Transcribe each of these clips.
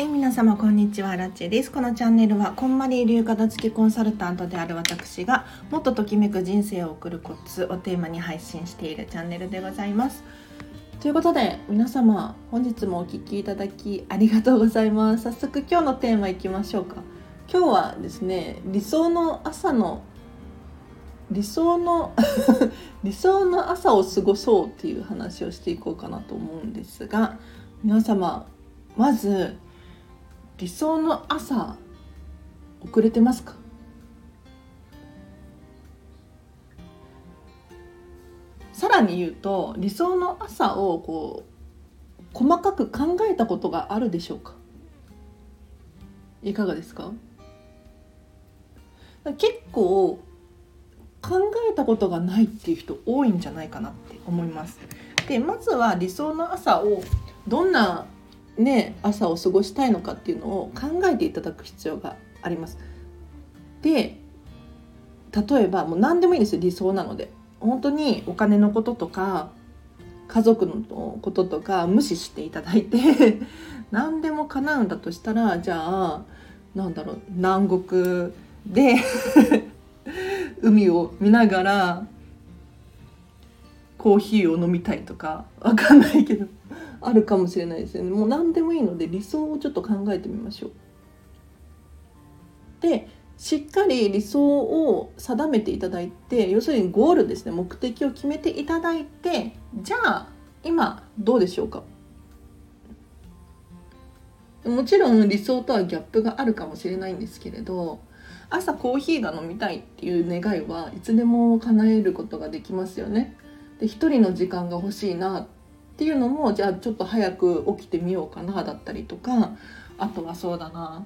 はい、皆様こんにちは、ラッチェです。このチャンネルは、こんまり流片付けコンサルタントである私が、もっとときめく人生を送るコツをテーマに配信しているチャンネルでございます。ということで、皆様、本日もお聴きいただきありがとうございます。早速今日のテーマいきましょうか。今日はですね、理想の朝の理想の 理想の朝を過ごそうっていう話をしていこうかなと思うんですが皆様まず理想の朝遅れてますか？さらに言うと理想の朝をこう細かく考えたことがあるでしょうか？いかがですか？結構考えたことがないっていう人多いんじゃないかなって思います。でまずは理想の朝をどんなね、朝を過ごしたいのかっていうのを考えていただく必要があります。で例えばもう何でもいいですよ理想なので本当にお金のこととか家族のこととか無視していただいて 何でも叶うんだとしたらじゃあなんだろう南国で 海を見ながらコーヒーを飲みたいとかわかんないけどあるかもしれないですよねもう何でもいいので理想をちょっと考えてみましょう。でしっかり理想を定めていただいて要するにゴールですね目的を決めていただいてじゃあ今どうでしょうかもちろん理想とはギャップがあるかもしれないんですけれど朝コーヒーが飲みたいっていう願いはいつでも叶えることができますよね。で一人の時間が欲しいなっていうのもじゃあちょっと早く起きてみようかなだったりとかあとはそうだな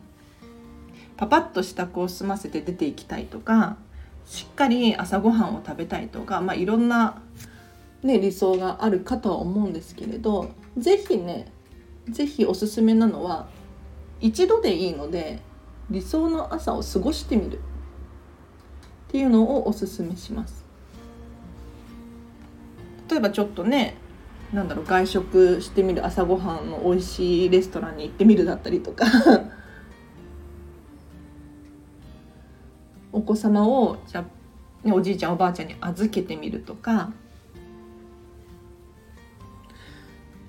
パパッと支度を済ませて出ていきたいとかしっかり朝ごはんを食べたいとか、まあ、いろんな、ね、理想があるかとは思うんですけれど是非ね是非おすすめなのは一度でいいので理想の朝を過ごしてみるっていうのをおすすめします。例えばちょっとねなんだろう外食してみる朝ごはんの美味しいレストランに行ってみるだったりとか。お子様をじゃ、おじいちゃんおばあちゃんに預けてみるとか。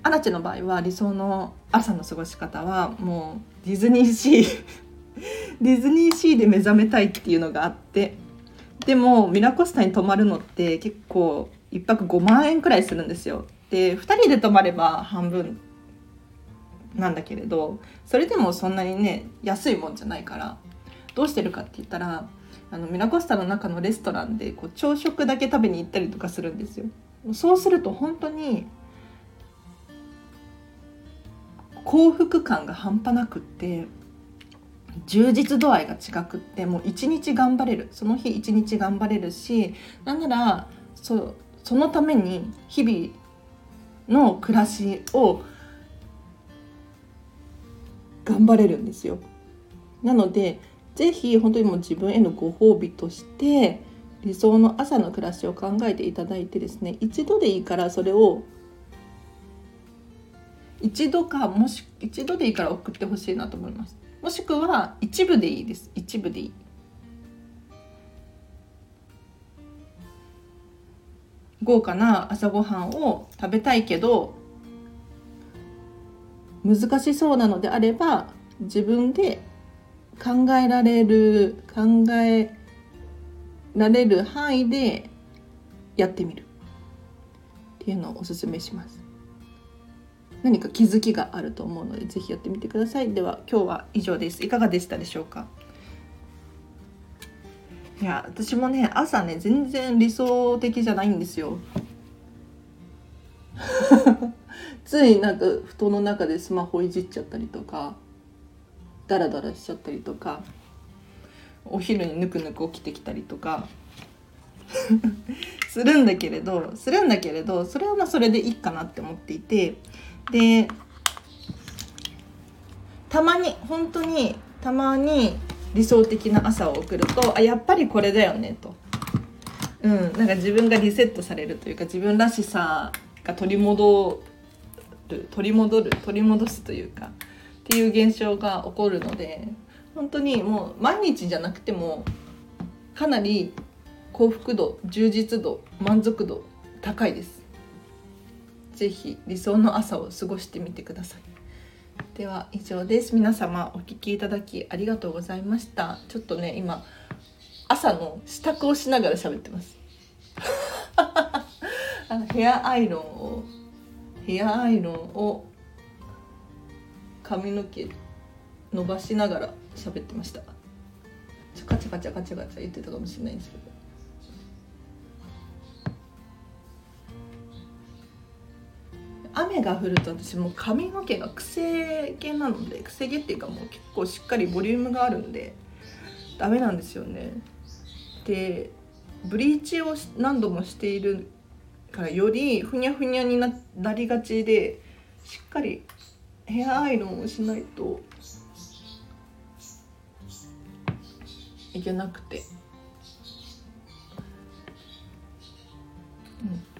アラチェの場合は理想の朝の過ごし方はもうディズニーシー ディズニーシーで目覚めたいっていうのがあって。でもミラコスタに泊まるのって結構1泊5万円くらいするんですよ。で2人で泊まれば半分なんだけれどそれでもそんなにね安いもんじゃないからどうしてるかって言ったらあのミラコスタの中のレストランでこう朝食だけ食べに行ったりとかするんですよ。そうすると本当に幸福感が半端なくって充実度合いが違くってもう一日頑張れるその日一日頑張れるしなんならそそのために日々の暮らしを頑張れるんですよ。なので是非本当にもう自分へのご褒美として理想の朝の暮らしを考えていただいてですね一度でいいからそれを一度かもし一度でいいから送ってほしいなと思います。もしくは一部でいいです。一部でいい。豪華な朝ごはんを食べたいけど難しそうなのであれば自分で考えられる考えられる範囲でやってみる。っていうのをおすすめします。何か気づきがあると思うのでぜひやってみてください。では今日は以上です。いかがでしたでしょうか？いや私もね朝ね全然理想的じゃないんですよ。ついなんか布団の中でスマホいじっちゃったりとかダラダラしちゃったりとかお昼にぬくぬく起きてきたりとか するんだけれどするんだけれどそれはまあそれでいいかなって思っていてでたまに本当にたまに理想的な朝を送るとあやっぱりこれだよねと、うん、なんか自分がリセットされるというか自分らしさが取り戻る取り戻る取り戻すというかっていう現象が起こるので本当にもう毎日じゃなくてもかなり幸福度充実度満足度高いです。是非理想の朝を過ごしてみてください。では以上です。皆様お聞きいただきありがとうございました。ちょっとね今朝の支度をしながら喋ってます。あのヘアアイロンをヘアアイロンを髪の毛伸ばしながら喋ってました。カチャカチャカチャカチャ言ってたかもしれないんですけど。雨が降ると私も髪の毛がくせ毛なのでくせ毛っていうかもう結構しっかりボリュームがあるんでダメなんですよね。でブリーチを何度もしているからよりふにゃふにゃにななりがちでしっかりヘアアイロンをしないといけなくて、うん、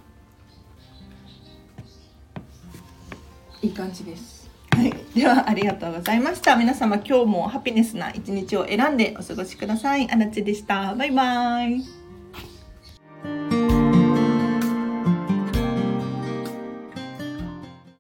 いい感じです。はい、ではありがとうございました。皆様今日もハピネスな一日を選んでお過ごしください。あらちでした。バイバイ。